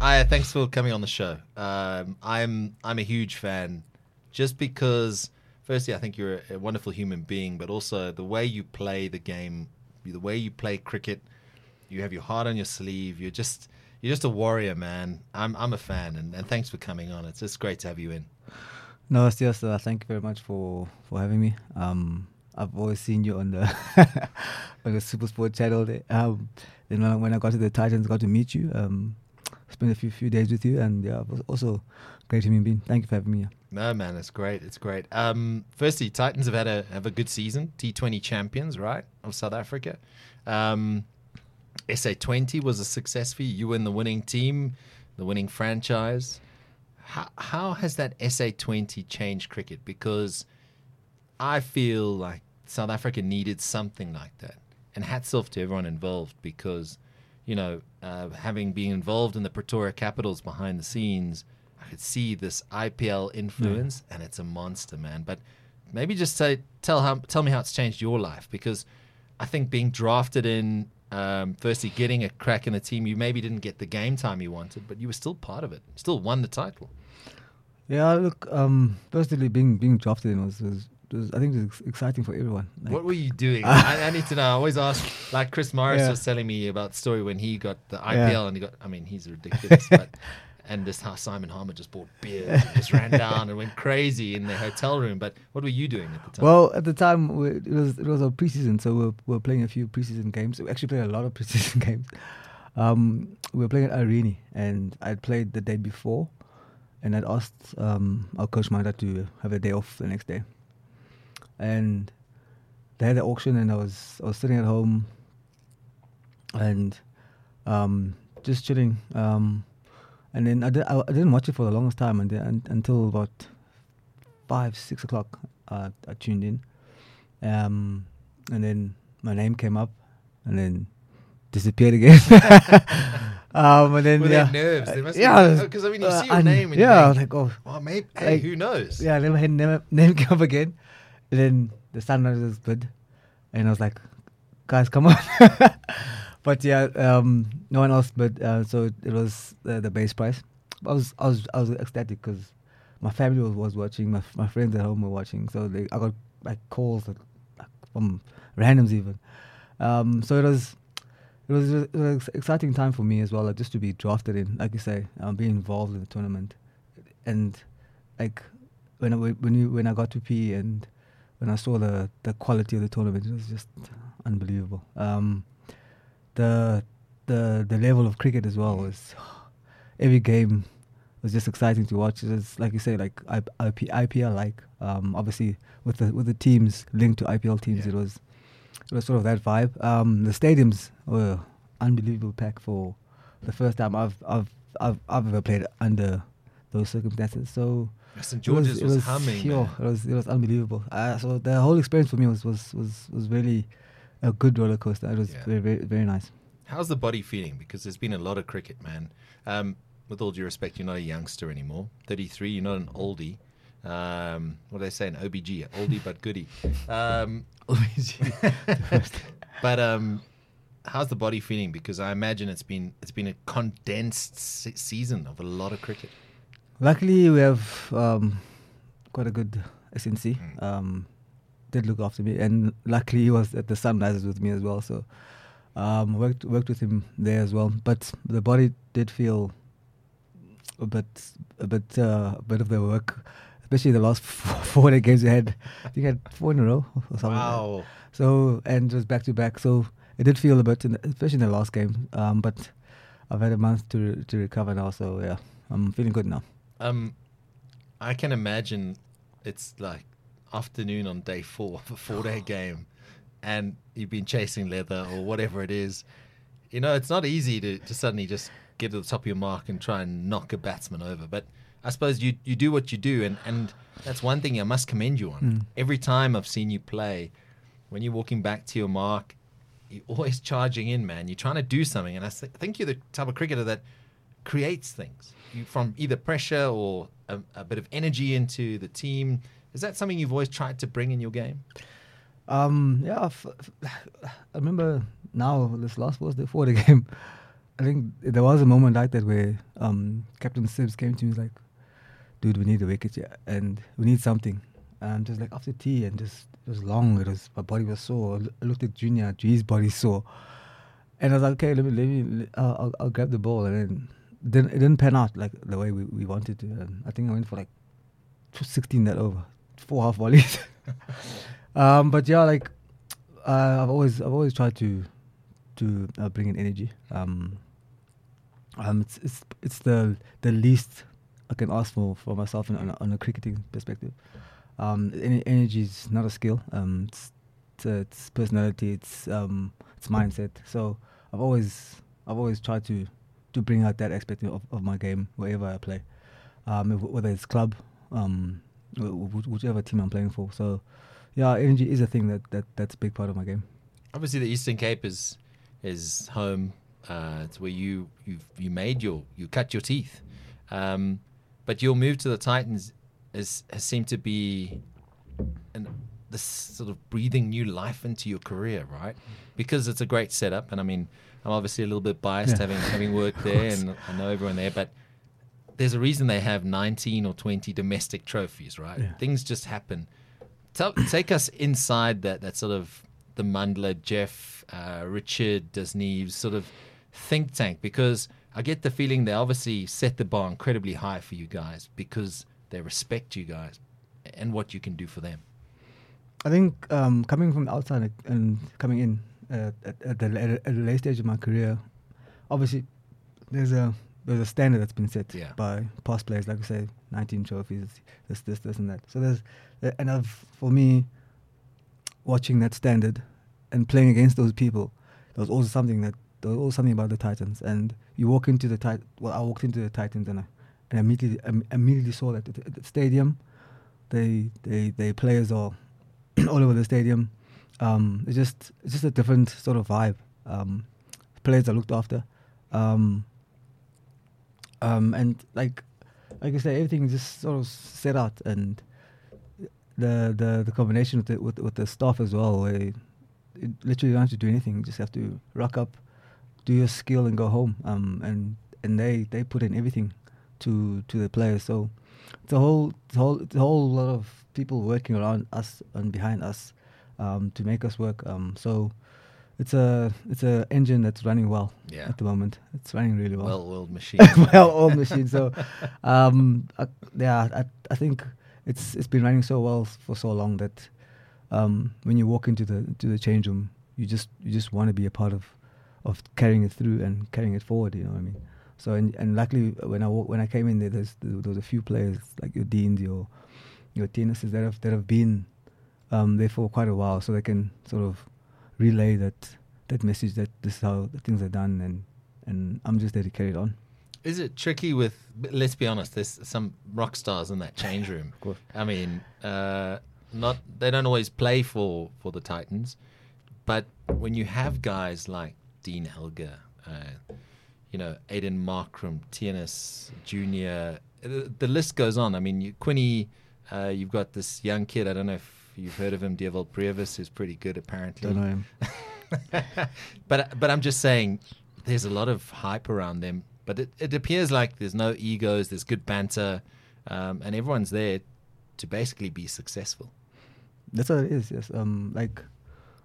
I thanks for coming on the show. Um, I'm I'm a huge fan, just because. Firstly, I think you're a, a wonderful human being, but also the way you play the game, the way you play cricket, you have your heart on your sleeve. You're just you're just a warrior, man. I'm I'm a fan, and, and thanks for coming on. It's just great to have you in. No, it's just uh, thank you very much for for having me. Um, I've always seen you on the on the SuperSport channel. Um, then when I, when I got to the Titans, got to meet you. Um, spent a few few days with you, and yeah, also great to meet you. Thank you for having me. No, man, it's great. It's great. Um, firstly, Titans have had a have a good season. T Twenty champions, right, of South Africa. Um, SA Twenty was a success for you. You were in the winning team, the winning franchise. How how has that SA Twenty changed cricket? Because I feel like South Africa needed something like that. And hats off to everyone involved because, you know, uh, having been involved in the Pretoria Capitals behind the scenes, I could see this IPL influence, and it's a monster, man. But maybe just say, tell how, tell me how it's changed your life because I think being drafted in, um, firstly getting a crack in the team, you maybe didn't get the game time you wanted, but you were still part of it, still won the title. Yeah, look, um, personally, being being drafted in was, was was, I think it was exciting for everyone. Like, what were you doing? I, I, need to know. I always ask. Like Chris Morris yeah. was telling me about the story when he got the IPL yeah. and he got. I mean, he's ridiculous, but. And this how Simon Harmer just bought beer, and just ran down and went crazy in the hotel room. But what were you doing at the time? Well, at the time it was it was a preseason, so we were, we were playing a few preseason games. We actually played a lot of preseason games. Um, we were playing at Irene, and I'd played the day before, and I'd asked um, our coach Manda to have a day off the next day and they had the auction, and I was I was sitting at home and um, just chilling. Um, and then I, did, I, I, didn't watch it for the longest time, and then, until about five six o'clock, uh, I tuned in, um, and then my name came up, and then disappeared again. um, and then yeah, nerves. They must yeah, because I mean you uh, see your name, and yeah, like oh, well, maybe hey, like, who knows? Yeah, never had name, name come up again. Then the sunrise was good, and I was like, guys, come on. but yeah, um, no one else. But uh, so it was uh, the base price. I was I was I was ecstatic because my family was, was watching, my my friends at home were watching. So they, I got like calls like, from randoms even. Um, so it was. It was, it was an exciting time for me as well, like just to be drafted in, like you say, um, be involved in the tournament, and like when I, when you when I got to P and when I saw the the quality of the tournament, it was just unbelievable. Um, the the the level of cricket as well was every game was just exciting to watch. It was like you say, like IP, IPL, like um, obviously with the with the teams linked to IPL teams, yeah. it was it was sort of that vibe. Um, the stadiums were unbelievable pack for the first time I've I've I've, I've ever played under those circumstances. So St George's was, was, was, humming. Yo, it was it was unbelievable. Uh, so the whole experience for me was was was was really a good roller coaster. It was yeah. very, very very nice. How's the body feeling? Because there's been a lot of cricket, man. Um, with all due respect, you're not a youngster anymore. 33, you're not an oldie. Um, what do they say? An OBG, oldie but goodie. Um, but um, how's the body feeling? Because I imagine it's been it's been a condensed se- season of a lot of cricket. Luckily, we have um, quite a good SNC. Mm. Um, did look after me, and luckily he was at the Sunrisers with me as well. So um, worked worked with him there as well. But the body did feel a bit a bit uh, a bit of the work, especially the last four, four games we had. I think I had four in a row or something. Wow. Like so and it was back to back. So it did feel a bit, in the, especially in the last game. Um, but I've had a month to to recover now. So yeah, I'm feeling good now. Um, I can imagine it's like afternoon on day four of a four day game, and you've been chasing leather or whatever it is. You know, it's not easy to, to suddenly just get to the top of your mark and try and knock a batsman over. But I suppose you, you do what you do, and, and that's one thing I must commend you on. Mm. Every time I've seen you play, when you're walking back to your mark, you're always charging in, man. You're trying to do something, and I think you're the type of cricketer that creates things from either pressure or a, a, bit of energy into the team. Is that something you've always tried to bring in your game? Um, yeah, f- f- I remember now this last was before the game. I think there was a moment like that where um, Captain Sibbs came to me and was like, "Dude, we need a wicket here, and we need something." And just like after tea, and just it was long. It was my body was sore. I looked at Junior, G's body sore, and I was like, "Okay, let me let me. I'll, I'll grab the ball." And then didn't it didn't pan out like the way we, we wanted to. And I think I went for like 16 that over, four half volleys. um, but yeah, like uh, I've always I've always tried to to uh, bring in energy. Um, um, it's it's it's the the least I can ask for for myself on, on a cricketing perspective. Um, energy is not a skill. Um, it's, it's, it's personality. It's um, it's mindset. So I've always I've always tried to to bring out that aspect of, of my game wherever I play, um, whether it's club, um, whichever team I'm playing for. So yeah, energy is a thing that, that that's a big part of my game. Obviously, the Eastern Cape is is home. Uh, it's where you you you made your you cut your teeth, um, but your move to the Titans has seemed to be an, this sort of breathing new life into your career, right? Because it's a great setup, and I mean, I'm obviously a little bit biased yeah. having having worked there, and I know everyone there, but there's a reason they have 19 or 20 domestic trophies, right? Yeah. Things just happen. Tell, take us inside that that sort of the Mandla, Jeff, uh, Richard, Das Neves sort of think tank because I get the feeling they obviously set the bar incredibly high for you guys because they respect you guys and what you can do for them. I think um, coming from the outside and coming in uh, at, at, the, at the late stage of my career, obviously there's a there's a standard that's been set yeah. by past players, like I say, 19 trophies, this, this, this, and that. So there's, and I've, for me, watching that standard and playing against those people, there was also something that there was also something about the Titans. And you walk into the Titans. Well, I walked into the Titans and I, and immediately I immediately saw that at the stadium, they they they players are all over the stadium. Um, it's just it's just a different sort of vibe. Um, players are looked after, um, um, and like like I say, everything just sort of set out, and the the the combination with the, with with the staff as well, where it, literally you don't have to do anything, you just have to rock up, do your skill, and go home. Um, and and they they put in everything to to the players. So it's a whole a whole a whole lot of people working around us and behind us um, to make us work. Um, so it's a it's a engine that's running well yeah. at the moment. It's running really well. Well-oiled machine. well-oiled machine. So, um, uh, yeah, I, I think it's it's been running so well for so long that um, when you walk into the to the change room, you just you just want to be a part of of carrying it through and carrying it forward. You know what I mean? So and and luckily when I walk, when I came in there, there's there was a few players like your deans, your your tenuses that have that have been um, there for quite a while, so they can sort of relay that that message that this is how things are done, and and I'm just there to carry it on. Is it tricky with? Let's be honest. There's some rock stars in that change room. of course. I mean, uh, not they don't always play for for the Titans, but when you have guys like Dean Elgar, uh, you know, Aiden Markram, Tianus Junior, the, the, list goes on. I mean, you, Quinny, uh, you've got this young kid. I don't know if you've heard of him, Dewald Brevis, who's pretty good apparently. Don't know him. but but I'm just saying, there's a lot of hype around them. But it, it appears like there's no egos. There's good banter, um, and everyone's there to basically be successful. That's what it is. Yes. Um. Like,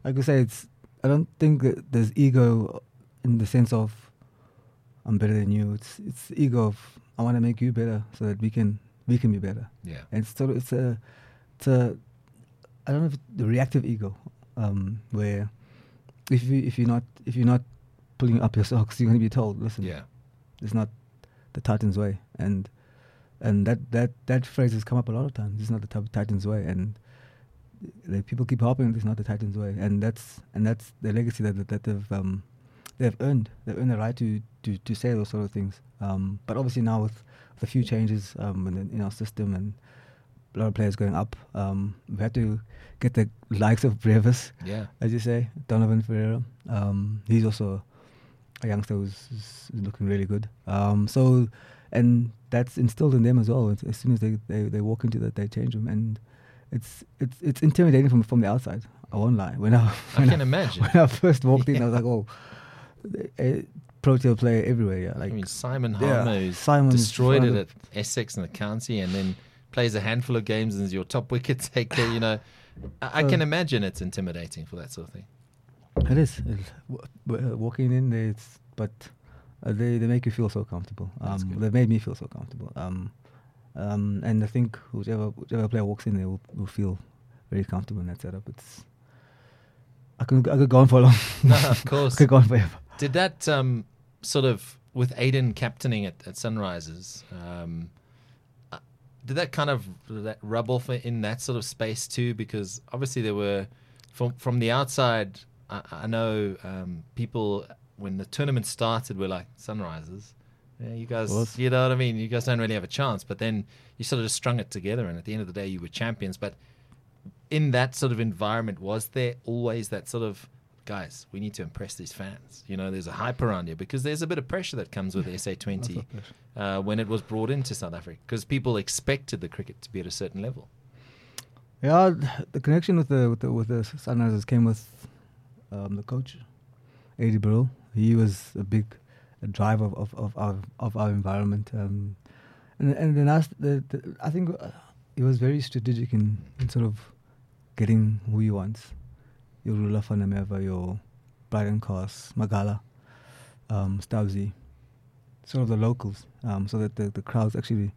like I say, it's. I don't think that there's ego in the sense of I'm better than you. It's it's ego of I want to make you better so that we can we can be better. Yeah. And it's sort of, it's a it's a I don't know if the reactive ego, um, where if you if you're not if you're not pulling up your socks, you're going to be told, listen, yeah, it's not the Titans way, and and that that that phrase has come up a lot of times. It's not the Titans way, and the people keep harping it's not the Titans way, and that's and that's the legacy that that they've um, they've earned. They've earned the right to to, to say those sort of things. Um, but obviously now with, a few changes um, in, in our system and a lot of players going up. Um, we had to get the likes of Brevis, yeah, as you say, Donovan Ferreira. Um, he's also a youngster who's, who's looking really good. Um, so, and that's instilled in them as well. As soon as they, they, they walk into that, they change them, and it's it's it's intimidating from from the outside. I won't lie. When I when I can I, imagine when I first walked in, I was like, oh. Eh, Protea player everywhere. Yeah, I like mean, Simon yeah, Harmer, who's Simon's destroyed it at Essex and the county, and then plays a handful of games and is your top wicket taker. You know, I, I can imagine it's intimidating for that sort of thing. It is. W- w- walking in there, it's, but uh, they they make you feel so comfortable. Um, they made me feel so comfortable. Um, um, and I think whichever whichever player walks in there will, will feel very comfortable in that setup. It's I could I could go on for long. No, of I course. could go on forever. Did that um, sort of with Aiden captaining at, at Sunrisers? Um, uh, did that kind of that rub off in that sort of space too? Because obviously there were from from the outside. I, I know um, people when the tournament started were like Sunrisers. Yeah, you guys, you know what I mean. You guys don't really have a chance, but then you sort of just strung it together, and at the end of the day, you were champions. But in that sort of environment, was there always that sort of guys? We need to impress these fans. You know, there's a hype around here because there's a bit of pressure that comes with SA20 uh, when it was brought into South Africa because people expected the cricket to be at a certain level. Yeah, the connection with the with the with the Sunrisers came with um, the coach, Adi Birrell. He was a big a driver of, of, of our of our environment, um, and and then us, the, the, I think uh, he was very strategic in, in sort of getting who he wants. Your Roelof van der Merwe, your Brydon Carse, Magala, um, sort of the locals, um, so that the, the crowds actually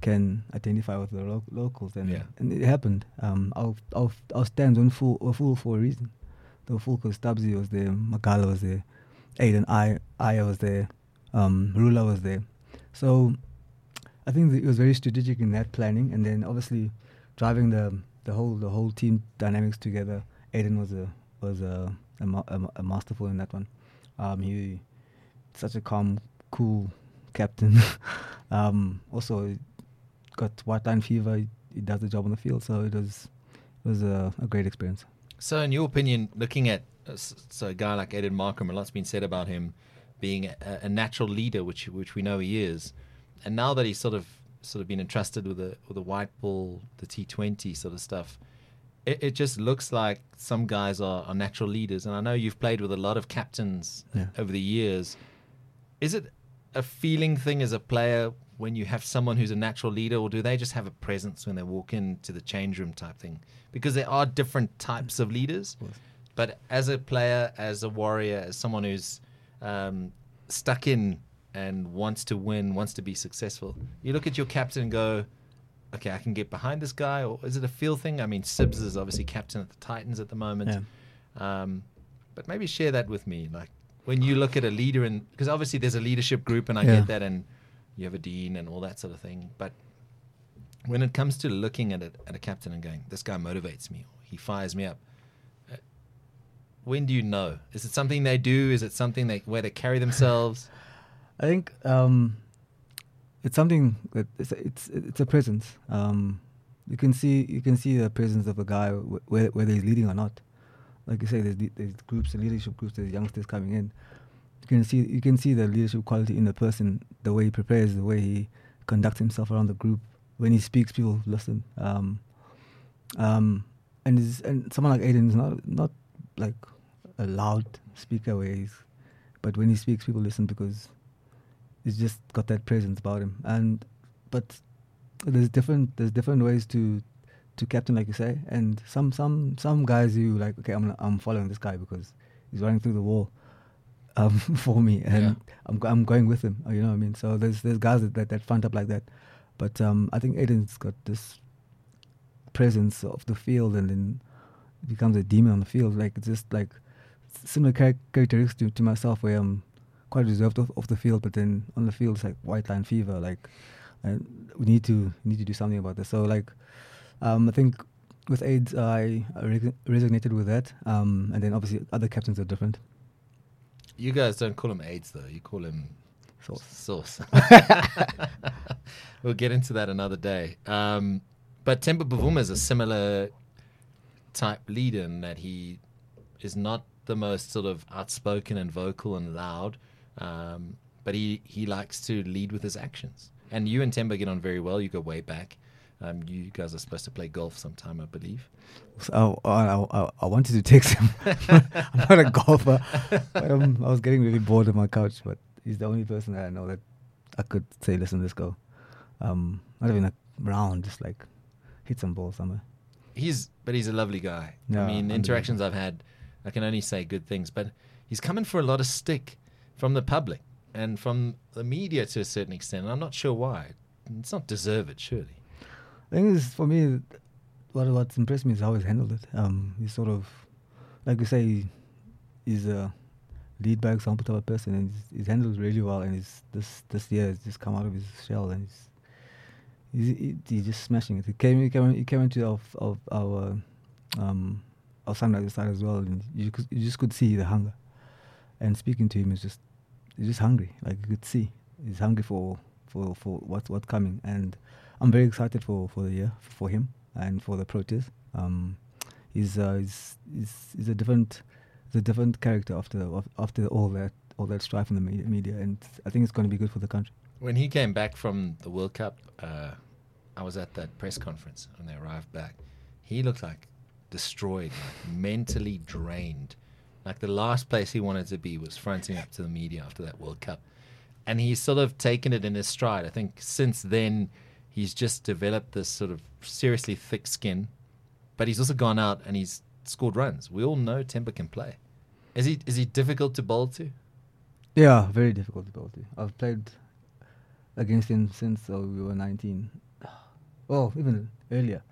can identify with the lo- locals, and Yeah. and it happened. Um, our our our stands were full were full for a reason. They were full because Stubbsy was there, Magala was there, Aiden I Aya was there, um, Rula was there. So I think that it was very strategic in that planning, and then obviously driving the the whole the whole team dynamics together. Aiden was a was a a, a, a masterful in that one. Um, he such a calm, cool captain. um, also got white line fever. He, he does the job on the field, so it was it was a, a great experience. So, in your opinion, looking at uh, so a guy like Aiden Markram, a lot's been said about him being a, a natural leader, which which we know he is, and now that he's sort of sort of been entrusted with a with a white ball, the T Twenty sort of stuff, it, it just looks like some guys are, are natural leaders. And I know you've played with a lot of captains Yeah. over the years. Is it a feeling thing as a player when you have someone who's a natural leader, or do they just have a presence when they walk into the change room type thing? Because there are different types of leaders. But as a player, as a warrior, as someone who's um, stuck in and wants to win, wants to be successful, you look at your captain and go, okay, I can get behind this guy, or is it a feel thing? I mean, Sibs is obviously captain at the Titans at the moment. Um, but maybe share that with me. Like when you look at a leader, and because obviously there's a leadership group, and I Yeah. get that, and you have a dean and all that sort of thing. But when it comes to looking at it at a captain and going, this guy motivates me, or he fires me up. uh, When do you know? Is it something they do? Is it something they where they carry themselves? I think um, it's something that it's it's it's a presence. Um, you can see you can see the presence of a guy wh- whe- whether he's leading or not. Like you say, there's, le- there's groups, leadership groups, there's youngsters coming in. You can see you can see the leadership quality in the person, the way he prepares, the way he conducts himself around the group. When he speaks, people listen. Um, um, and and someone like Aiden is not not like a loud speaker where but when he speaks, people listen because he's just got that presence about him. And but there's different there's different ways to to captain, like you say. And some some some guys you like, okay, I'm I'm following this guy because he's running through the wall um, for me, and Yeah. I'm I'm going with him. You know what I mean? So there's there's guys that that, that front up like that. But um, I think Aiden's got this presence of the field, and then becomes a demon on the field. Like it's just like similar char- characteristics to, to myself, where I'm quite reserved off, off the field, but then on the field it's like white line fever. Like, and we need to need to do something about this. So like, um, I think with AIDS, I, I re- resonated with that. Um, and then obviously other captains are different. You guys don't call him AIDS though. You call him So sauce. we'll get into that another day. Um, but Temba Bavuma is a similar type leader in that he is not the most sort of outspoken and vocal and loud, um, but he, he likes to lead with his actions. And you and Temba get on very well. You go way back. Um, you guys are supposed to play golf sometime, I believe. So I, I, I, wanted to text him. I'm not a golfer. Um, I was getting really bored on my couch, but he's the only person that I know that I could say, listen, let's go. Um, not even a round, just like hit some ball somewhere. He's, but he's a lovely guy. Yeah, I mean, interactions I've had, I can only say good things. But he's coming for a lot of stick from the public and from the media to a certain extent. And I'm not sure why. It's not deserved, surely. Thing is, for me, what what's impressed me is how he's handled it. Um, he's sort of, like you say, he's a lead by example type of person, and he's, he's handled really well. And he's this this year has just come out of his shell, and he's he's, he's just smashing it. He came he came he came into our of our um our sunrise side as well, and you you just could see the hunger. And speaking to him is just he's just hungry. Like you could see he's hungry for for for what's what's coming, and I'm very excited for for the year for him and for the Proteas. Um, he's uh, he's, he's he's a different he's a different character after after all that all that strife in the media, media, and I think it's going to be good for the country. When he came back from the World Cup, uh, I was at that press conference when they arrived back. He looked like destroyed, like mentally drained. Like the last place he wanted to be was fronting up to the media after that World Cup. And he's sort of taken it in his stride. I think since then, he's just developed this sort of seriously thick skin. But he's also gone out and he's scored runs. We all know Temba can play. Is he is he difficult to bowl to? Yeah, very difficult to bowl to. I've played against him since uh, we were 19. Well, even earlier,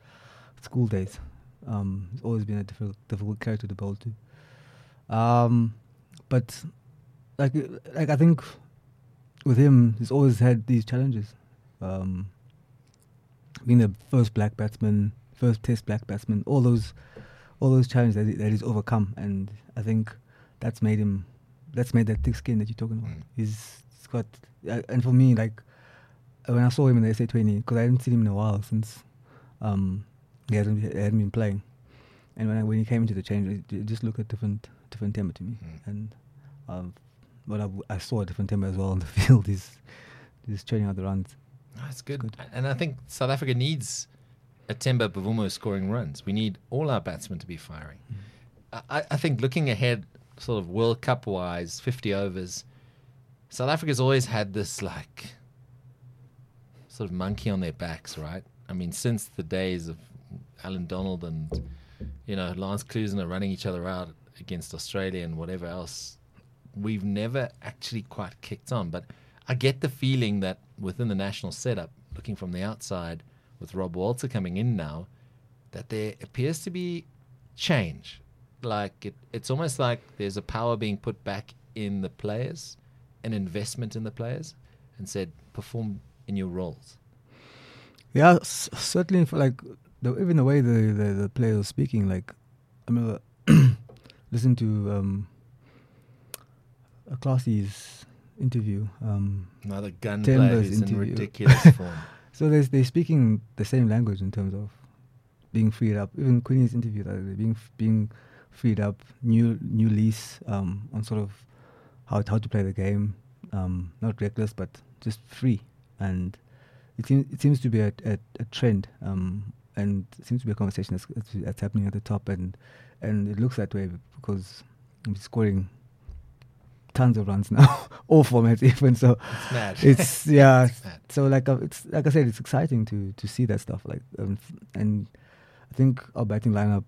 school days. Um, he's always been a difficult, difficult character to bowl to. Um, but like, like I think with him, he's always had these challenges. Um, being the first black batsman, first Test black batsman, all those, all those challenges that, he, that he's overcome, and I think that's made him, that's made that thick skin that you're talking about. Mm. He's, he's got, uh, and for me, like when I saw him in the SA20, because I hadn't seen him in a while since um, he hadn't, he hadn't been playing, and when I, when he came into the change, just looked a different different Temba to me, Mm. and um, but I, I saw a different Temba as well on the field. He's he's churning out the runs. That's good. good. And I think South Africa needs a Temba Bavuma scoring runs. We need all our batsmen to be firing. I, I think looking ahead, sort of World Cup wise, 50 overs, South Africa's always had this like sort of monkey on their backs, right? I mean, since the days of Allan Donald and, you know, Lance Klusener running each other out against Australia and whatever else, we've never actually quite kicked on. But I get the feeling that within the national setup, looking from the outside, with Rob Walter coming in now, that there appears to be change. Like it, it's almost like there's a power being put back in the players, an investment in the players, and said perform in your roles. Yeah, certainly. For like the, even the way the, the the player was speaking, like I remember listening to um, a Classy's interview. Um, Another gun player Temba's in ridiculous form. so they they're speaking the same language in terms of being freed up. Even Quinny's interview, that they're being f- being freed up, new new lease um, on sort of how how to play the game. Um, not reckless, but just free. And it seems it seems to be a, a, a trend, um, and it seems to be a conversation that's, that's, that's happening at the top, and and it looks that way because I'm scoring tons of runs now, all formats even. So It's mad. it's yeah. It's mad. So like uh, it's like I said, it's exciting to to see that stuff. Like um, and I think our batting lineup,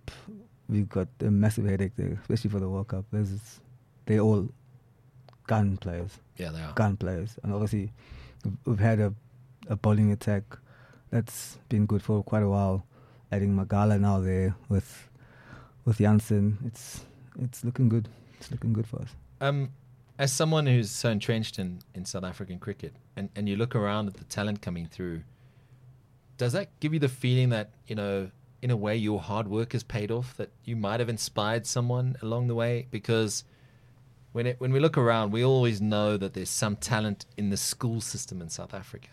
we've got a massive headache there, especially for the World Cup. There's they're all gun players, Yeah, they are. gun players, and obviously we've, we've had a a bowling attack that's been good for quite a while. Adding Magala now there with with Jansen, it's it's looking good. It's looking good for us. Um, as someone who's so entrenched in, in South African cricket, and, and you look around at the talent coming through, does that give you the feeling that, you know, in a way your hard work has paid off, that you might have inspired someone along the way? Because when, it, when we look around, we always know that there's some talent in the school system in South Africa.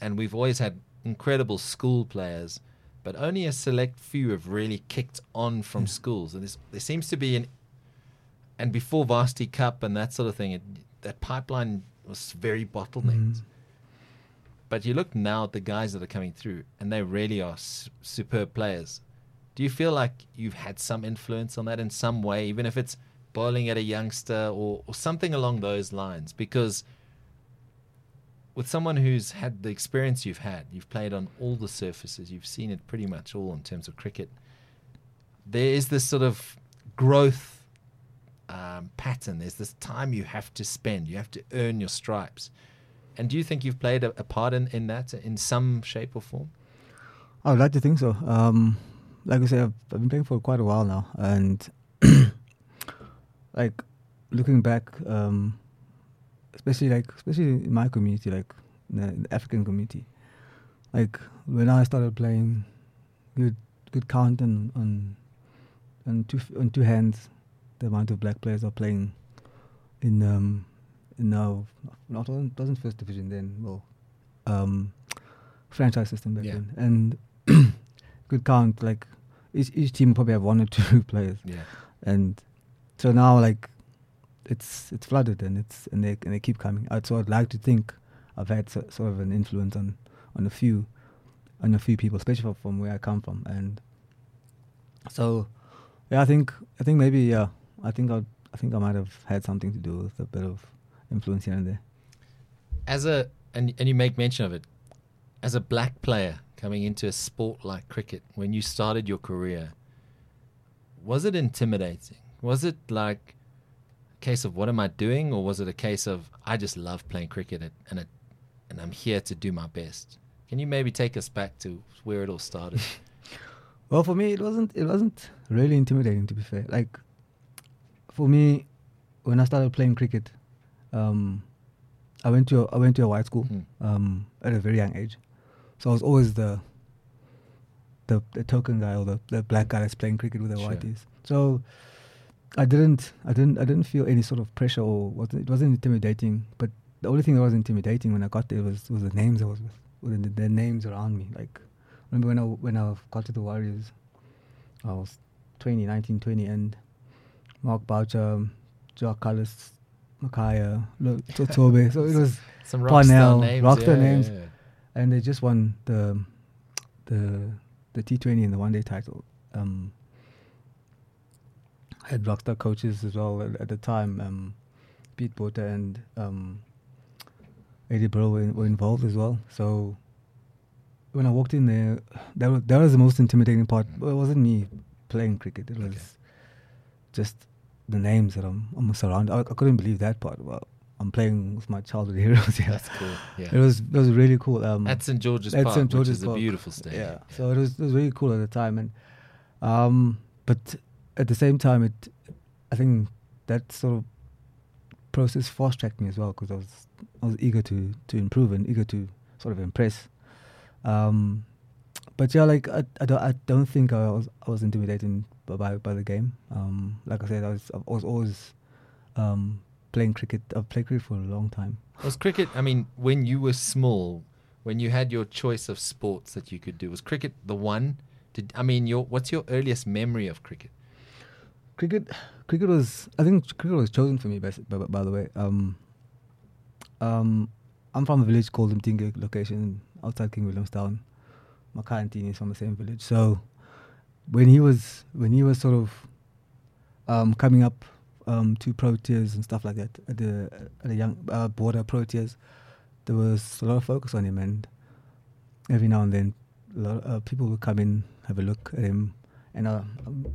And we've always had incredible school players, but only a select few have really kicked on from schools. And there seems to be an and before Varsity Cup and that sort of thing, it, that pipeline was very bottlenecked. Mhm. But you look now at the guys that are coming through, and they really are su- superb players. Do you feel like you've had some influence on that in some way, even if it's bowling at a youngster or, or something along those lines? Because with someone who's had the experience you've had, you've played on all the surfaces, you've seen it pretty much all in terms of cricket. There is this sort of growth um, pattern. There's this time you have to spend. You have to earn your stripes. And do you think you've played a, a part in, in that in some shape or form? I would like to think so. Um, like I said, I've, I've been playing for quite a while now, and like looking back, um, especially like especially in my community, like the, the African community, like when I started playing, good good count on on on two on two hands, the amount of black players are playing in um in now not wasn't wasn't first division then well um franchise system back Yeah. then and good count like each each team probably have one or two players Yeah. and so now like it's it's flooded and it's and they and they keep coming. I'd so I'd like to think I've had so, sort of an influence on on a few on a few people, especially from, where I come from, and so yeah, I think I think maybe yeah, I think I I think I might have had something to do with a bit of influence here and there. As a and and you make mention of it, as a black player coming into a sport like cricket, when you started your career, was it intimidating? Was it like case of what am I doing, or was it a case of I just love playing cricket and and, it, and I'm here to do my best? Can you maybe take us back to where it all started? Well, for me, it wasn't. It wasn't really intimidating, to be fair. Like, for me, when I started playing cricket, um, I went to a, I went to a white school Hmm. um, at a very young age, so I was always the the, the token guy or the, the black guy that's playing cricket with the Sure. whiteys. So I didn't I didn't I didn't feel any sort of pressure or wasn't, it wasn't intimidating. But the only thing that was intimidating when I got there was was the names I was with, the, the names around me. Like remember when I when I got to the Warriors, I was 20, 19, 20, and Mark Boucher, Jacques Kallis, Makhaya, Tsotsobe. so it was Some rockstar Parnell, names, rockstar yeah, names. yeah. and they just won the the the T Twenty and the one day title. Um, had rockstar coaches as well at, at the time. Um, Pete Porter and um, Adi Birrell were, were involved as well. So when I walked in there, that was, that was the most intimidating part. Well, it wasn't me playing cricket. It was Okay. just the names that I'm, I'm surrounded. I, I couldn't believe that part. Well, I'm playing with my childhood heroes. Yeah, That's cool. Yeah. it was it was really cool. Um, At St George's at Park, St. which George's is a beautiful stadium. yeah. So it was it was really cool at the time, and um, but at the same time, it I think that sort of process fast tracked me as well because I was I was eager to to improve and eager to sort of impress. Um, but yeah, like I, I don't I don't think I was I was intimidated by by, the game. Um, like I said, I was I was always um, playing cricket. I've played cricket for a long time. Was cricket? I mean, when you were small, when you had your choice of sports that you could do, was cricket the one? Did I mean your? What's your earliest memory of cricket? Cricket cricket was I think cricket was chosen for me by, by, by the way. Um, um, I'm from a village called Mdingi location outside King Williamstown. My and is from the same village. So when he was when he was sort of um, coming up um, to Proteas and stuff like that at the at young uh, border Proteas, there was a lot of focus on him and every now and then a lot uh, people would come in have a look at him and uh,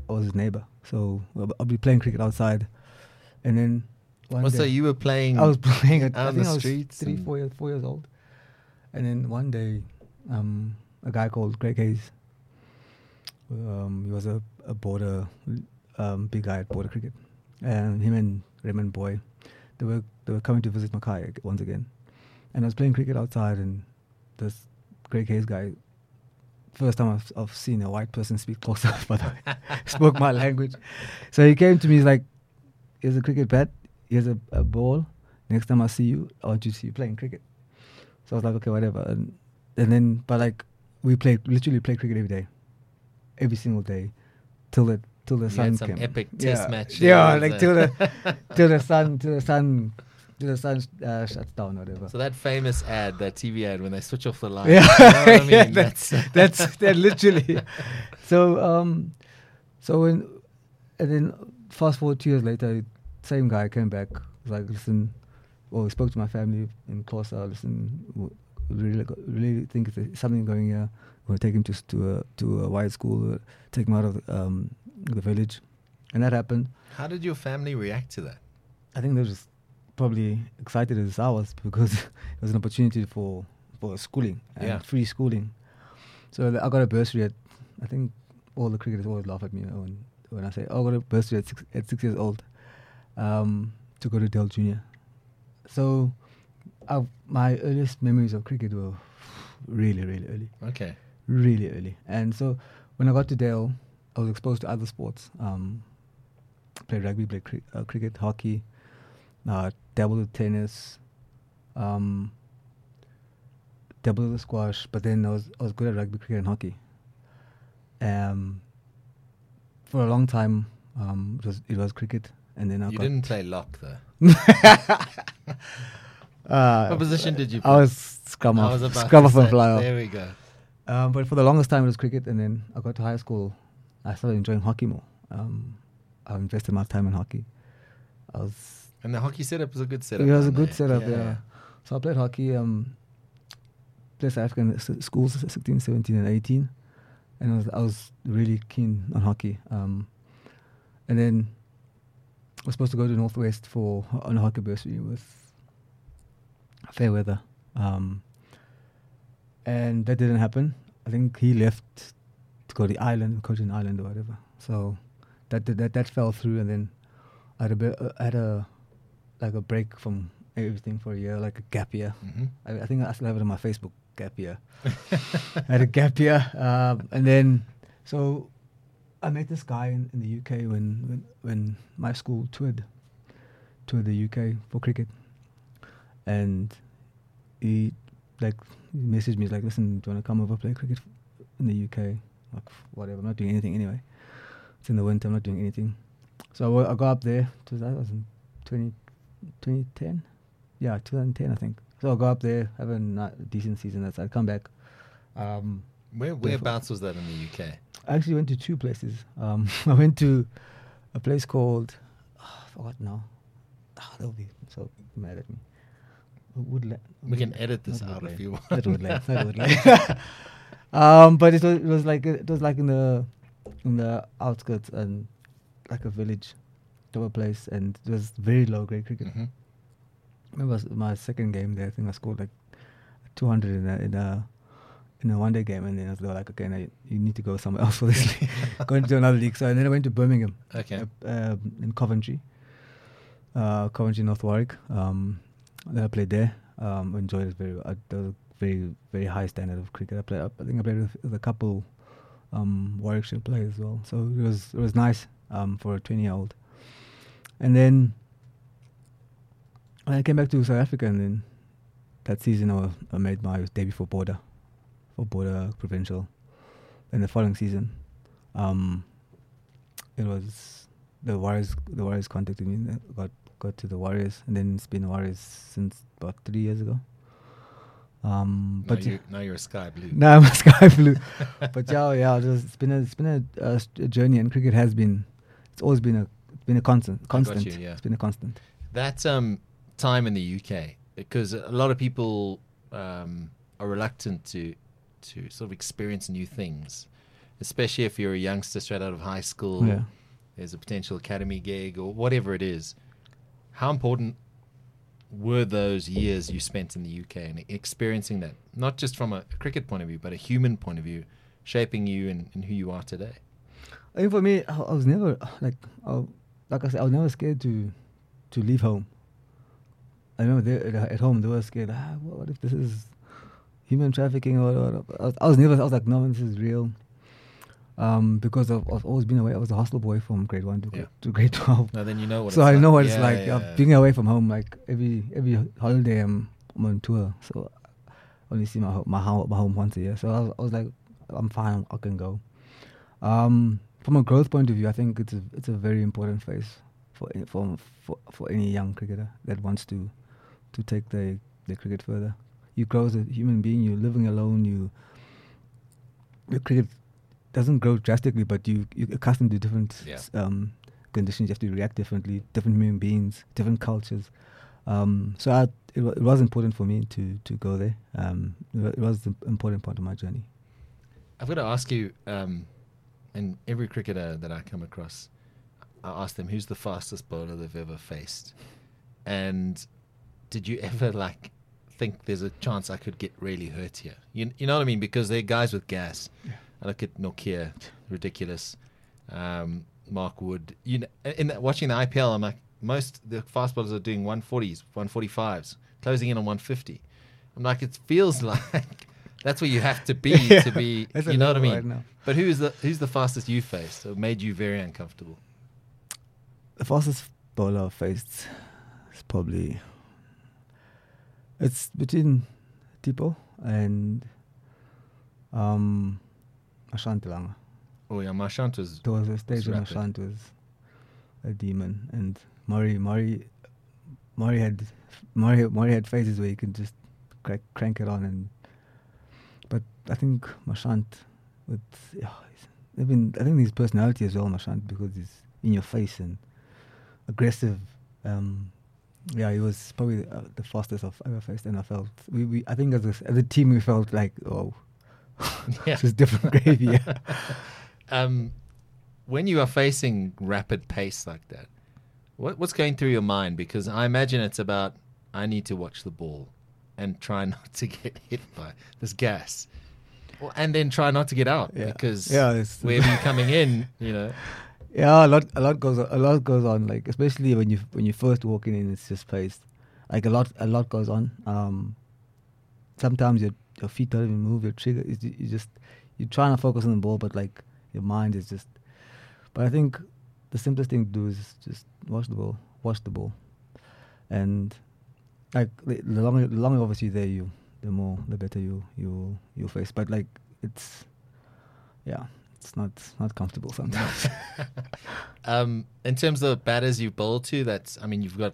I was his neighbor, so I'll, be playing cricket outside, and then one Well, so you were playing. I was playing at I on think the I was streets three, four years, four years old, and then one day, um, a guy called Greg Hayes, um, he was a, a border, um, big guy at border cricket, and him and Raymond Booi, they were they were coming to visit Makhaya once again, and I was playing cricket outside, and this Greg Hayes guy. First time I've, I've seen a white person speak close up, by the way, spoke my language. So he came to me, he's like, "Here's a cricket bat, here's a, a ball. Next time I see you, I want you to see you playing cricket." So I was like, "Okay, whatever." And, and then, but like, we played literally play cricket every day, every single day, till the till the you sun had some came. epic yeah. test match. Yeah, uh, like till the till the sun till the sun the sun uh, shuts down, or whatever. So that famous ad, that TV ad, when they switch off the light. Yeah, you know what I mean? yeah, that's, that's that literally. So um, so when and then fast forward two years later, same guy came back. Was like, listen, well, we spoke to my family in Xhosa. Listen, really, really think there's something going here. We'll take him to to a to a white school. Uh, take him out of the, um, the village, and that happened. How did your family react to that? I think they were just probably excited as I was because it was an opportunity for for schooling and Yeah. free schooling. So I got a bursary at I think all the cricketers always laugh at me when when I say oh, I got a bursary at six, at six years old um, to go to Dale Junior. So i my earliest memories of cricket were really really early Okay. really early. And so when I got to Dale, I was exposed to other sports. Um, played rugby, played cri- uh, cricket, hockey, uh, with tennis, um, with squash. But then I was I was good at rugby, cricket, and hockey. Um, for a long time, um, it was it was cricket, and then I You didn't play lock though. uh, What position did you play? I was scrum off, scrum off and fly off. There we go. Um, but for the longest time, it was cricket, and then I got to high school. I started enjoying hockey more. Um, I invested my time in hockey. I was And the hockey setup was a good setup. it was a good setup, yeah. So I played hockey. Um, played South African schools, 16, 17, and 18, and I was I was really keen on hockey. Um, and then I was supposed to go to Northwest for on a hockey bursary with Fairweather, um, and that didn't happen. I think he left to go to the island, coach in Ireland or whatever. So that that that, that fell through, and then I had a bit, uh, I had a like a break from everything for a year, like a gap year. hmm I, I think I still have it on my Facebook gap year. I had a gap year, um, and then so I met this guy in, in the UK when, when when my school toured toured the UK for cricket, and he like he messaged me like, "Listen, do you want to come over play cricket in the UK?" Like whatever, I'm not doing anything anyway. It's in the winter, I'm not doing anything. So I, I got up there. To, that was in 20, 2010, yeah, 2010 I think. So I'll go up there, have a ni- decent season. That's I'll come back. Um, Where whereabouts was that in the UK? I actually went to two places. Um, I went to a place called oh, I forgot now. Oh, they'll be so mad at me. Woodland. We can edit this out if you want. Not Woodland. Not Woodland. um, but it was, it was like it was like in the in the outskirts and like a village, to a place, and it was very low grade cricket. Mhm. Remember s- my second game there, I think I scored like 200 in a, in a, in a one day game. And then they were like, okay, now you, you need to go somewhere else for this league. go into another league. So and then I went to Birmingham Okay. uh, um, in Coventry, uh, Coventry, North Warwick. Um, then I played there. Um, enjoyed it very. Uh, there was a very, very high standard of cricket. I played. I think I played with, with a couple um, Warwickshire players as well. So it was it was nice um, for a twenty year old. And then I came back to South Africa, and then that season I, was, I made my debut for Border, for Border Provincial. And the following season, um, it was the Warriors. The Warriors contacted me. got got to the Warriors, and then it's been Warriors since about three years ago. Um, Now, but you, now you're a sky blue. now I'm a sky blue. but yeah, yeah, it's been a, it's been a, a, a journey, and cricket has been, it's always been a, been a constant, got you, constant. yeah. It's been a constant. That um, time in the UK, because a lot of people um, are reluctant to to sort of experience new things, especially if you're a youngster straight out of high school. Yeah. There's a potential academy gig or whatever it is. How important were those years you spent in the UK and experiencing that, not just from a cricket point of view, but a human point of view, shaping you and, and who you are today? I think for me, I, I was never like, I, like I said, I was never scared to, to leave home. I remember there, at, home they were scared. Ah, what, if this is human trafficking or? I, was, I was never. I was like, no, this is real. Um, because I've, I've always been away. I was a hostel boy from grade one to, Yeah. to grade twelve. Now then you know what so I like. know what it's like yeah, yeah. being away from home. Like every every holiday, I'm, I'm on tour, so I only see my ho- my home my home once a year. So I was, I was like, I'm fine, I can go. Um, from a growth point of view, I think it's a it's a very important phase for for for, for any young cricketer that wants to to take the the cricket further. You grow as a human being. You're living alone. You the cricket doesn't grow drastically, but you you accustomed to different Yeah. um, conditions. You have to react differently. Different human beings, different cultures. Um, so I, it, it was important for me to to go there. Um, it was an important part of my journey. I've got to ask you, um, and every cricketer that I come across, I ask them who's the fastest bowler they've ever faced, and did you ever like think there's a chance I could get really hurt here? You you know what I mean? Because they're guys with gas. I look at Nortje, ridiculous. Um, Mark Wood. You know, in the, watching the IPL, I'm like most the fast bowlers are doing 140s, 145s, closing in on 150. I'm like it feels like that's where you have to be to be. You know what I mean? right. But who's the who's the fastest you faced or made you very uncomfortable? The fastest bowler I've faced is probably it's between Tipo and um Marchant de Lange. Oh yeah, Marchant was There was a stage when rapid. Ashanti was a demon, and Murray Murray Murray had Murray Murray had phases where he could just crank, crank it on, and I think Marchant with yeah, he's, I think his personality as well, Marchant, because he's in your face and aggressive. Um, yeah, he was probably uh, the fastest I've ever faced, and I felt we, we I think as a, as a team we felt like oh, Yeah. this is different gravy. Yeah. um, when you are facing rapid pace like that, what, what's going through your mind? Because I imagine it's about I need to watch the ball and try not to get hit by this gas, and then try not to get out Yeah. because Yeah, it's- wherever you're coming in, you know, Yeah, a lot, a lot goes, on, a lot goes on. Like especially when you when you first walking in, it's just paced. Like a lot, a lot goes on. Um, sometimes your your feet don't even move. Your trigger is you just you're trying to focus on the ball, but like your mind is just. But I think the simplest thing to do is just watch the ball, watch the ball, and like the, the longer the longer obviously there you, the more the better you you you face. But like it's, yeah, it's not not comfortable sometimes. um, in terms of batters you bowl to, that's I mean you've got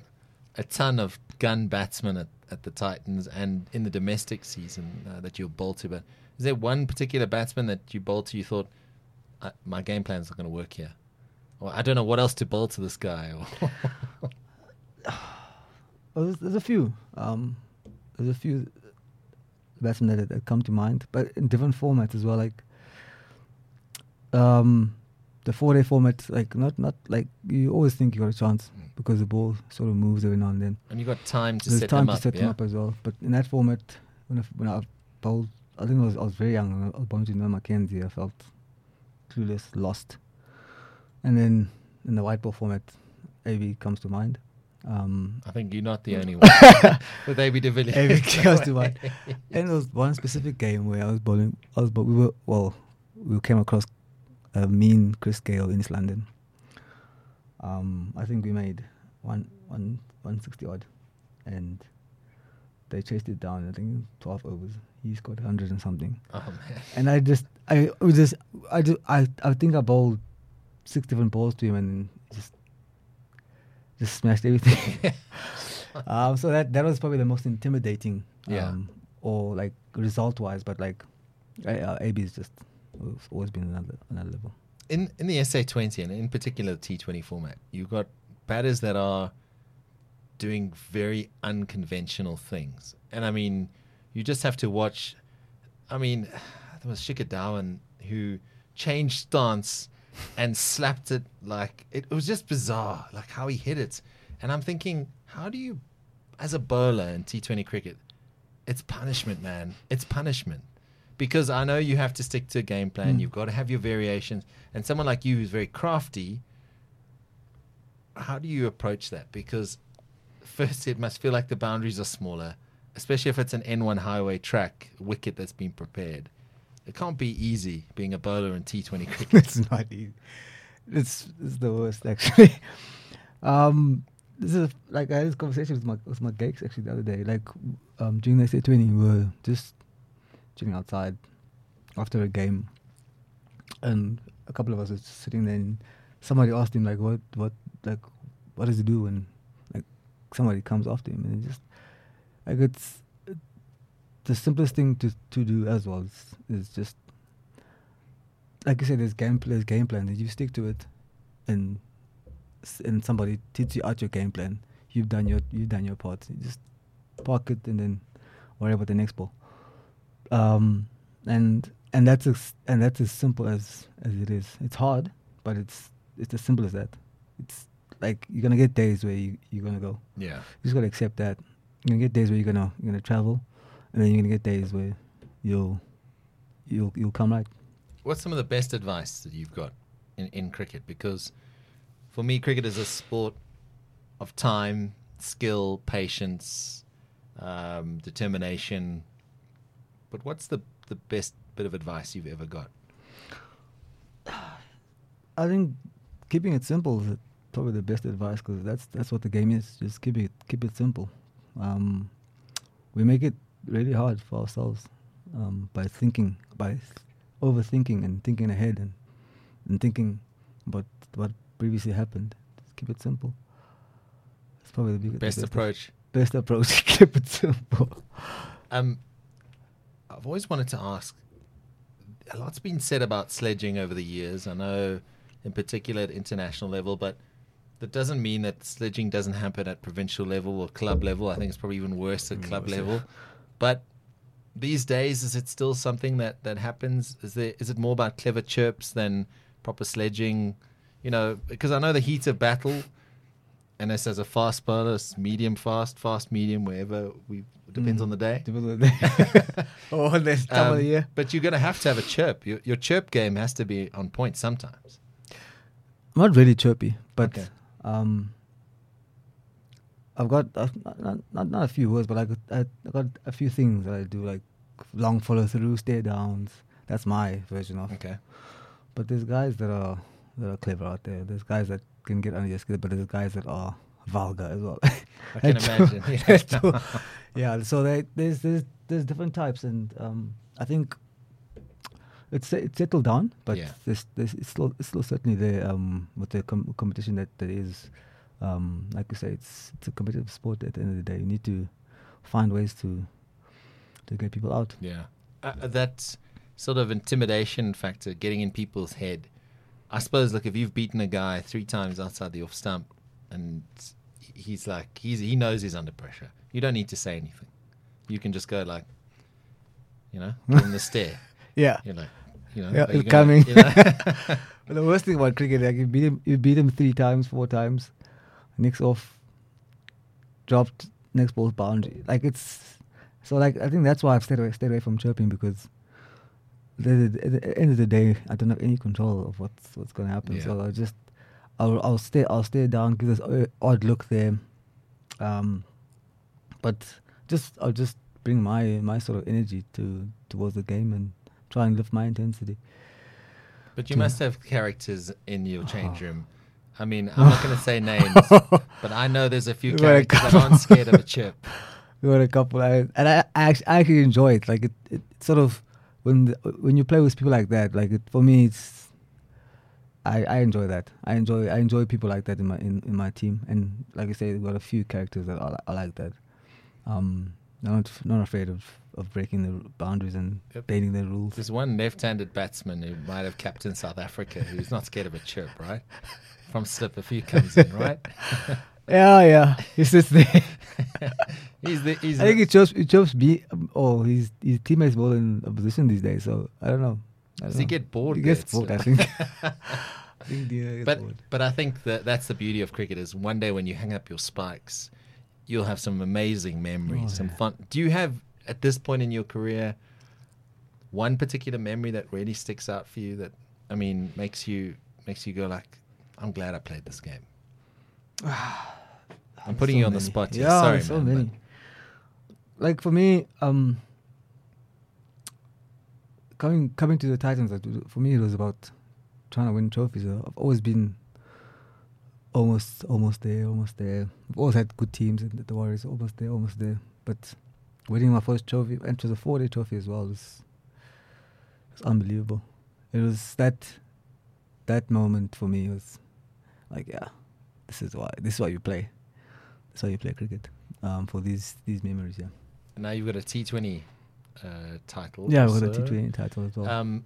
a ton of gun batsmen at, at the Titans and in the domestic season uh, that you'll bowl to. But is there one particular batsman that you bowl to? You thought my game plan's not going to work here, or I don't know what else to bowl to this guy. Or Well, there's, there's a few. Um, there's a few batsmen that, that come to mind, but in different formats as well. Like um, the four-day format, like not not like you always think you got a chance Mm. because the ball sort of moves every now and then. and you got time to There's set time them to up. set yeah? them up as well. But in that format, when I, when I bowled, I think I was I was very young. and I was bowling to Neil McKenzie. I felt clueless, lost. And then in the white ball format, AB comes to mind. Um, I think you're not the only one. With AB de Villiers. AB comes to mind. And there was one specific game where I was bowling. I was, but we were well, we came across a mean Chris Gayle in East London. Um, I think we made one one one sixty odd, and they chased it down. I think twelve overs. He scored hundred and something. Oh man. And I just, I was just, I do, I, I think I bowled six different balls to him and just, smashed everything. um, so that that was probably the most intimidating. Yeah. Um, or like result wise, but like, uh, AB is just always- been another another level. in in the SA20 and in particular the T20 format, you've got batters that are doing very unconventional things, and I mean, you just have to watch. I mean, there was Shikhar Dhawan who changed stance and slapped it like it, was just bizarre, like how he hit it, and I'm thinking, how do you, as a bowler in T20 cricket, it's punishment, man. It's punishment because I know you have to stick to a game plan. Mm. You've got to have your variations. And someone like you who's very crafty, how do you approach that? Because first, it must feel like the boundaries are smaller, especially if it's an N1 highway track wicket that's been prepared. It can't be easy being a bowler in T20 cricket. it's not easy. It's it's the worst actually. um, this is like I had this conversation with my with my gigs actually the other day. Like um, during the SA twenty, we were just chilling outside after a game, and a couple of us were sitting there. and Somebody asked him like, "What what like what does he do when like somebody comes after him?" And just like it's the simplest thing to to do as well is, is just like you said, there's game there's game plan. If you stick to it, and and somebody teach you out your game plan, you've done your you've done your part. You just park it and then worry about the next ball. Um, and and that's as and that's as simple as as it is. It's hard, but it's it's as simple as that. It's like you're gonna get days where you, you're gonna go. Yeah. You just gotta accept that. You're gonna get days where you're gonna you're gonna travel, and then you're gonna get days where you'll you'll you'll come right. What's some of the best advice that you've got in, in cricket? Because for me, cricket is a sport of time, skill, patience, um, determination. But what's the, the best bit of advice you've ever got? I think keeping it simple is probably the best advice because that's that's what the game is. Just keep it keep it simple. Um, we make it really hard for ourselves um, by thinking, by th- overthinking and thinking ahead and and thinking about what previously happened. Just keep it simple. It's probably the biggest Best approach. Best approach. keep it simple. Um, I've always wanted to ask. A lot's been said about sledging over the years. I know, in particular at international level, but that doesn't mean that sledging doesn't happen at provincial level or club level. I think it's probably even worse at Mm, club level. But these days, is it still something that that happens? Is there is it more about clever chirps than proper sledging? You know, because I know the heat of battle. And this as a fast bowler, medium fast, fast medium, wherever we depends Mm. on the day. oh, this time of Um, the year. But you're going to have to have a chirp. Your, your chirp game has to be on point sometimes. I'm not really chirpy, but Okay. um, I've got uh, not, not not a few words, but I got I, I got a few things that I do like long follow through, stare downs. That's my version of. Okay. But there's guys that are that are clever out there. There's guys that can get under your skin, but there's guys that are vulgar as well. I can imagine. Yeah. Yeah. So they, there's there's there's different types, and um, I think it's it's settled down, but Yeah. there's, there's it's still it's still certainly there um, with the com- competition that that is. Um, like you say, it's it's a competitive sport. At the end of the day, you need to find ways to to get people out. Yeah. Uh, uh, that sort of intimidation factor, getting in people's head. I suppose, look, if you've beaten a guy three times outside the off stump and he's like, he's, he knows he's under pressure, you don't need to say anything. You can just go like, you know, on the stare. Yeah. You know. you know, Yeah, it's gonna- coming. you know? But the worst thing about cricket, like you beat him, you beat him three times, four times, next off, dropped next ball's boundary. Like it's so like I think that's why I've stayed away, stayed away from chirping because the, at the end of the day, I don't have any control of what's what's going to happen. Yeah. So I just I'll I'll stay I'll stay down, give this odd look there, um, but just I'll just bring my my sort of energy to towards the game and try and lift my intensity. But you must have characters in your change Oh. I mean, I'm not going to say names, but I know there's a few characters that aren't scared of a chip. We got a couple, I, and I, I, actually, I actually enjoy it. Like it, it sort of when the, when you play with people like that. Like it for me, it's I, I enjoy that. I enjoy I enjoy people like that in my in, in my team. And like I say, we've got a few characters that are, are like that. Um, not not afraid of, of breaking the boundaries and Yep. bending the rules. There's one left-handed batsman who might have captained South Africa who's not scared of a chirp, right? From slip, if he comes in, right? Yeah, yeah. He's just there. he's the, he's I think it shows it shows me. Um, oh, his his teammates more in opposition these days. So I don't know. I Does don't he know. get bored? He gets bored. I think. I think but bored. but I think that that's the beauty of cricket is one day when you hang up your spikes, you'll have some amazing memories, Oh, some yeah. fun. Do you have at this point in your career one particular memory that really sticks out for you that I mean makes you makes you go like, I'm glad I played this game. I'm putting So you on the spot here. Yeah, Sorry, so man, many. Like for me, um, coming coming to the Titans, for me it was about trying to win trophies. Uh, I've always been almost almost there, almost there. I've always had good teams, and the Warriors almost there, almost there. But winning my first trophy, and it was a four-day trophy as well, was was unbelievable. It was that that moment for me was like, yeah, this is why this is why you play. That's why you play cricket. um, for these these memories. Yeah. Now you've got a T20 uh, title. Yeah, we've got a also. T20 title as well. Um,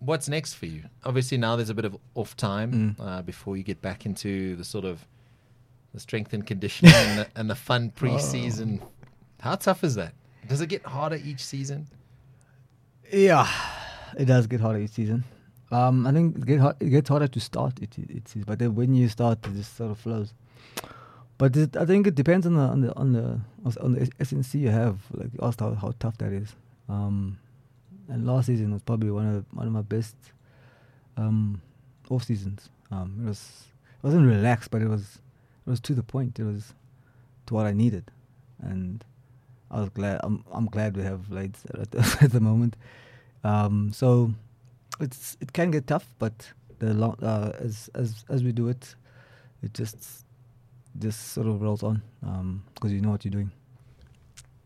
what's next for you? Obviously, now there's a bit of off time Mm. uh, before you get back into the sort of the strength and conditioning and, the, and the fun preseason. How tough is that? Does it get harder each season? Yeah, it does get harder each season. Um, I think it, get hard, it gets harder to start it, it, it, but then when you start, it just sort of flows. But it, I think it depends on the on the on the on the S&C you have. Like you asked how, how tough that is. Um, and last season was probably one of one of my best um, off seasons. Um, it was it wasn't relaxed, but it was it was to the point. It was to what I needed, and I was glad. I'm I'm glad we have lights at the, at the moment. Um, so it's it can get tough, but the long uh, as as as we do it, it just just sort of rolls on because you know what you're doing.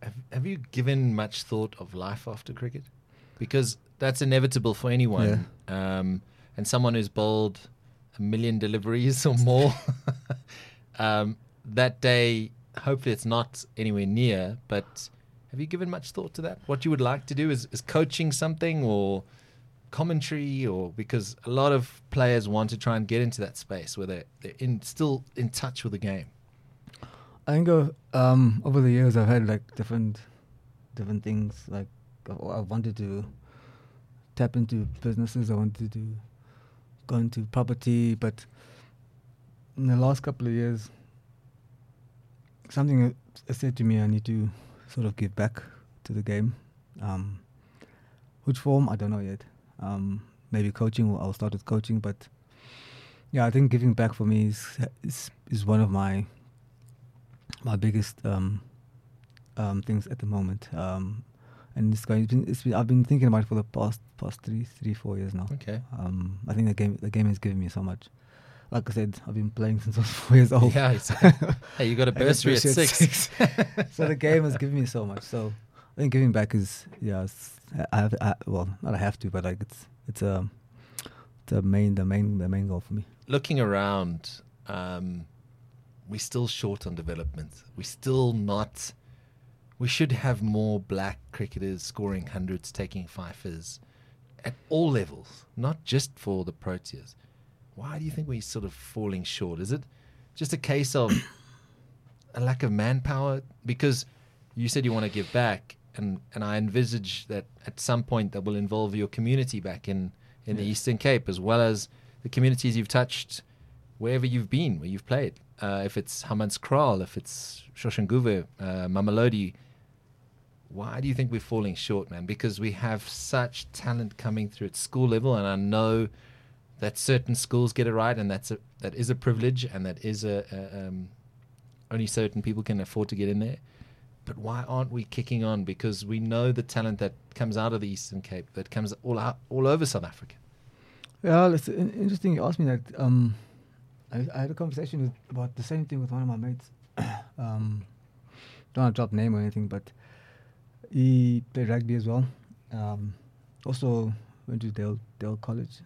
Have, have you given much thought of life after cricket? Because that's inevitable for anyone. Um, and someone who's bowled a million deliveries or more, um, that day, hopefully it's not anywhere near, but have you given much thought to that? What you would like to do is, is coaching something or commentary or because a lot of players want to try and get into that space where they're, they're in, still in touch with the game. I think um, over the years I've had like different different things. Like I've wanted to tap into businesses. I wanted to go into property, but in the last couple of years, something said to me I need to sort of give back to the game. Um, which form I don't know yet. Um, maybe coaching. Or I'll start with coaching, but yeah, I think giving back for me is is, is one of my my biggest um, um, things at the moment. Um, and it's going. It's been, it's been, I've been thinking about it for the past past three three four years now. Okay. Um, I think the game the game has given me so much. Like I said, I've been playing since I was four years old. Yeah. Hey, you got a bursary at at six. so the game has given me so much. So I think giving back is yeah. I have I, well, not I have to, but like it's it's a it's a main the main the main goal for me. looking around, um, we're still short on development. We're still not. We should have more black cricketers scoring hundreds, taking fifers at all levels, not just for the Proteas. Why do you think we're sort of falling short? Is it just a case of a lack of manpower? Because you said you want to give back, and, and I envisage that at some point that will involve your community back in, in the Eastern Cape, as well as the communities you've touched wherever you've been, where you've played. Uh, if it's Hammanskraal, if it's Soshanguve, uh, Mamelodi, why do you think we're falling short, man? Because we have such talent coming through at school level, and I know that certain schools get it right, and that's a that is a privilege, and that is a, a um, only certain people can afford to get in there. But why aren't we kicking on? Because we know the talent that comes out of the Eastern Cape, that comes all out all over South Africa. Well, it's interesting you asked me that. Um, I, I had a conversation with, about the same thing with one of my mates. um, don't want to drop name or anything, but he played rugby as well. Um, also went to Dale Dale College.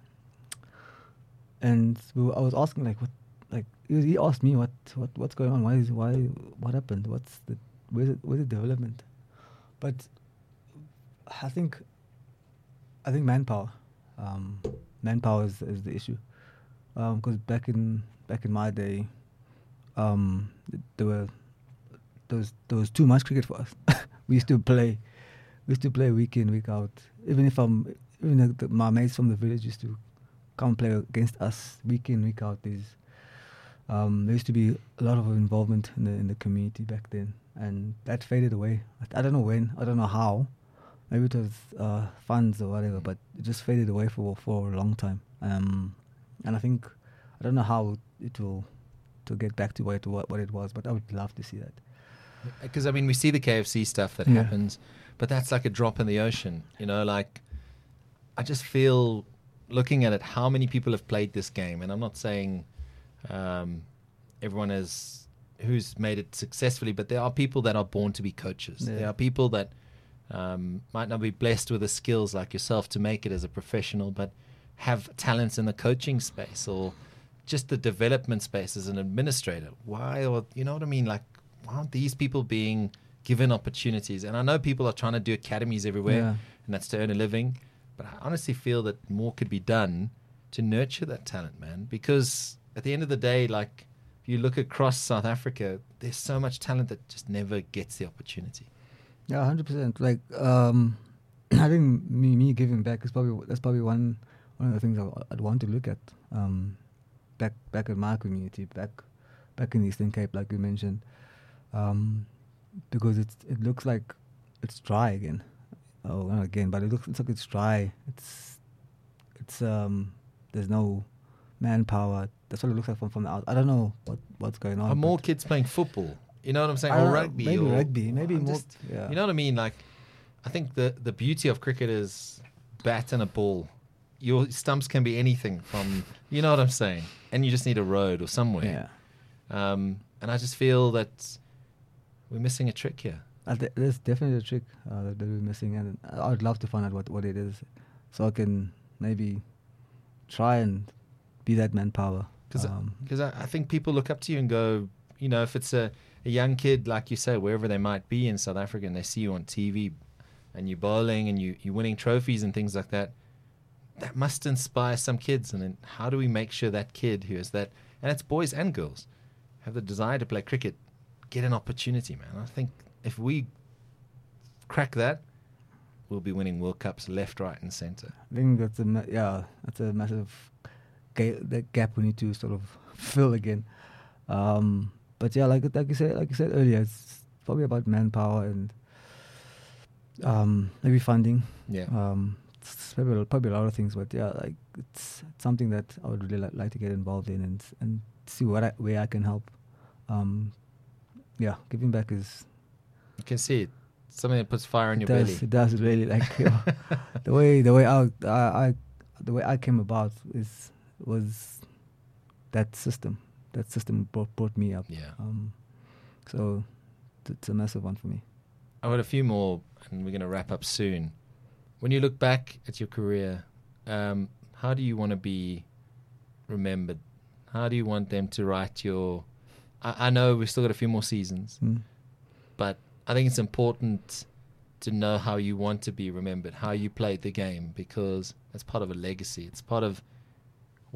And we were, I was asking like what like he, asked me what, what what's going on why is why what happened what's the where's it, where's the development. But I think I think manpower um, manpower is, is the issue. Because back in back in my day um, there were there was there was too much cricket for us. We used to play we used to play week in week out. Even if I'm even if the, my mates from the village used to come play against us week in week out there's um, there used to be a lot of involvement in the in the community back then, and that faded away. I, I don't know when, I don't know how. Maybe it was uh, funds or whatever, but it just faded away for for a long time. Um, and I think I don't know how it will to get back to what it, what, what it was, but I would love to see that. Because I mean, we see the KFC stuff that Yeah. happens, but that's like a drop in the ocean. You know, like I just feel looking at it, how many people have played this game, and I'm not saying um, everyone has who's made it successfully, but there are people that are born to be coaches. Yeah. There are people that um, might not be blessed with the skills like yourself to make it as a professional, but have talents in the coaching space or just the development space as an administrator. Why, or you know what I mean? Like, why aren't these people being given opportunities? And I know people are trying to do academies everywhere, Yeah. and that's to earn a living. But I honestly feel that more could be done to nurture that talent, man. Because at the end of the day, like you look across South Africa, there's so much talent that just never gets the opportunity. Yeah, hundred percent. Like, um, I think me me giving back is probably that's probably one one of the things I, I'd want to look at. Um, back back in my community, back back in Eastern Cape, like you mentioned, um, because it's it looks like it's dry again. Oh, not again, but it looks it's like it's dry. It's it's um there's no manpower. That's what it looks like from from the out. I don't know what what's going on. Are more kids playing football? You know what I'm saying? Or rugby? maybe or, rugby, maybe I'm more. just- yeah. You know what I mean? Like, I think the the beauty of cricket is bat and a ball. Your stumps can be anything from, you know what I'm saying, and you just need a road or somewhere. yeah. Um, and I just feel that we're missing a trick here. Uh, th- there's definitely a trick uh, that, we're missing, and I would love to find out what, what it is, so I can maybe try and be that manpower. Because Um, I, I think people look up to you and go, you know, if it's a, a young kid, like you say, wherever they might be in South Africa, and they see you on TV and you're bowling and you, you're winning trophies and things like that, that must inspire some kids. And then how do we make sure that kid who is that, and it's boys and girls, have the desire to play cricket, get an opportunity, man? I think if we crack that, we'll be winning World Cups left, right, and center. I think that's a yeah, that's a massive ga- that gap we need to sort of fill again. Um, but yeah, like like you said, like you said earlier, it's probably about manpower and um, maybe funding. Yeah. Um, it's probably, probably a lot of things, but yeah, like it's, it's something that I would really li- like to get involved in and and see what I, where I can help. Um, yeah, giving back is You can see it. Something that puts fire in your does belly. it does really like you know, the way the way I, I I the way I came about is was that system that system brought brought me up. Yeah. Um, so it's- a massive one for me. I've got a few more, and we're going to wrap up soon. When you look back at your career, um, how do you want to be remembered? How do you want them to write your? I, I know we've still got a few more seasons, Mm. but I think it's important to know how you want to be remembered, how you played the game, because that's part of a legacy. It's part of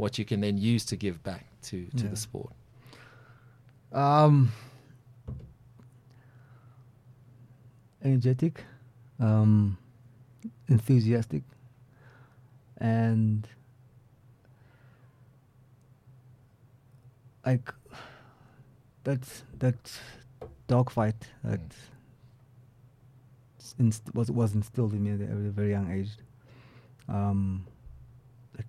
what you can then use to give back to, to Yeah. the sport. Um, energetic, um, enthusiastic, and like that that dogfight that Mm. inst- was was instilled in me at a very- very young age. Um,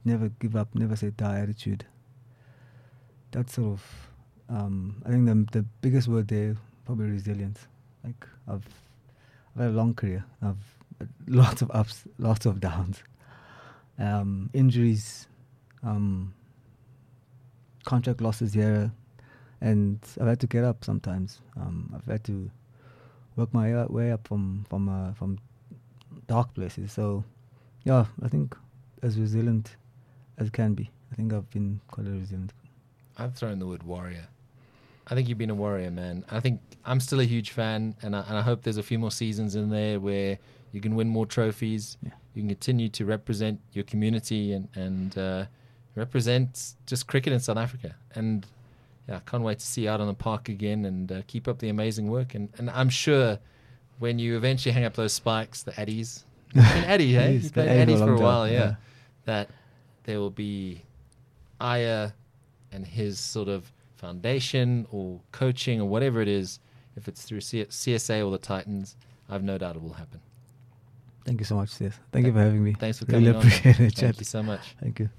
never give up, never say die attitude. That sort of, um, I think the the biggest word there probably resilience. Like I've I've had a long career. I've lots of ups, lots of downs, um, injuries, um, contract losses here, and I've had to get up sometimes. Um, I've had to work my way up from from uh, from dark places. So, yeah, I think as resilient as can be. I think I've been quite a resilient. I've thrown the word warrior. I think you've been a warrior, man. I think I'm still a huge fan, and I, and I hope there's a few more seasons in there where you can win more trophies. Yeah. You can continue to represent your community and and uh, represent just cricket in South Africa. And yeah, I can't wait to see you out on the park again and uh, keep up the amazing work. And and I'm sure when you eventually hang up those spikes, the Addies, Addy, hey, Addies, you played been Addy Addies for a for a long while, time, yeah. yeah. That there will be Aya and his sort of foundation or coaching or whatever it is, if it's through C- CSA or the Titans, I've no doubt it will happen. Thank you so much, Sias. Thank you for having me. Thanks for really coming on. man. appreciate it, Thank chat. you so much. Thank you.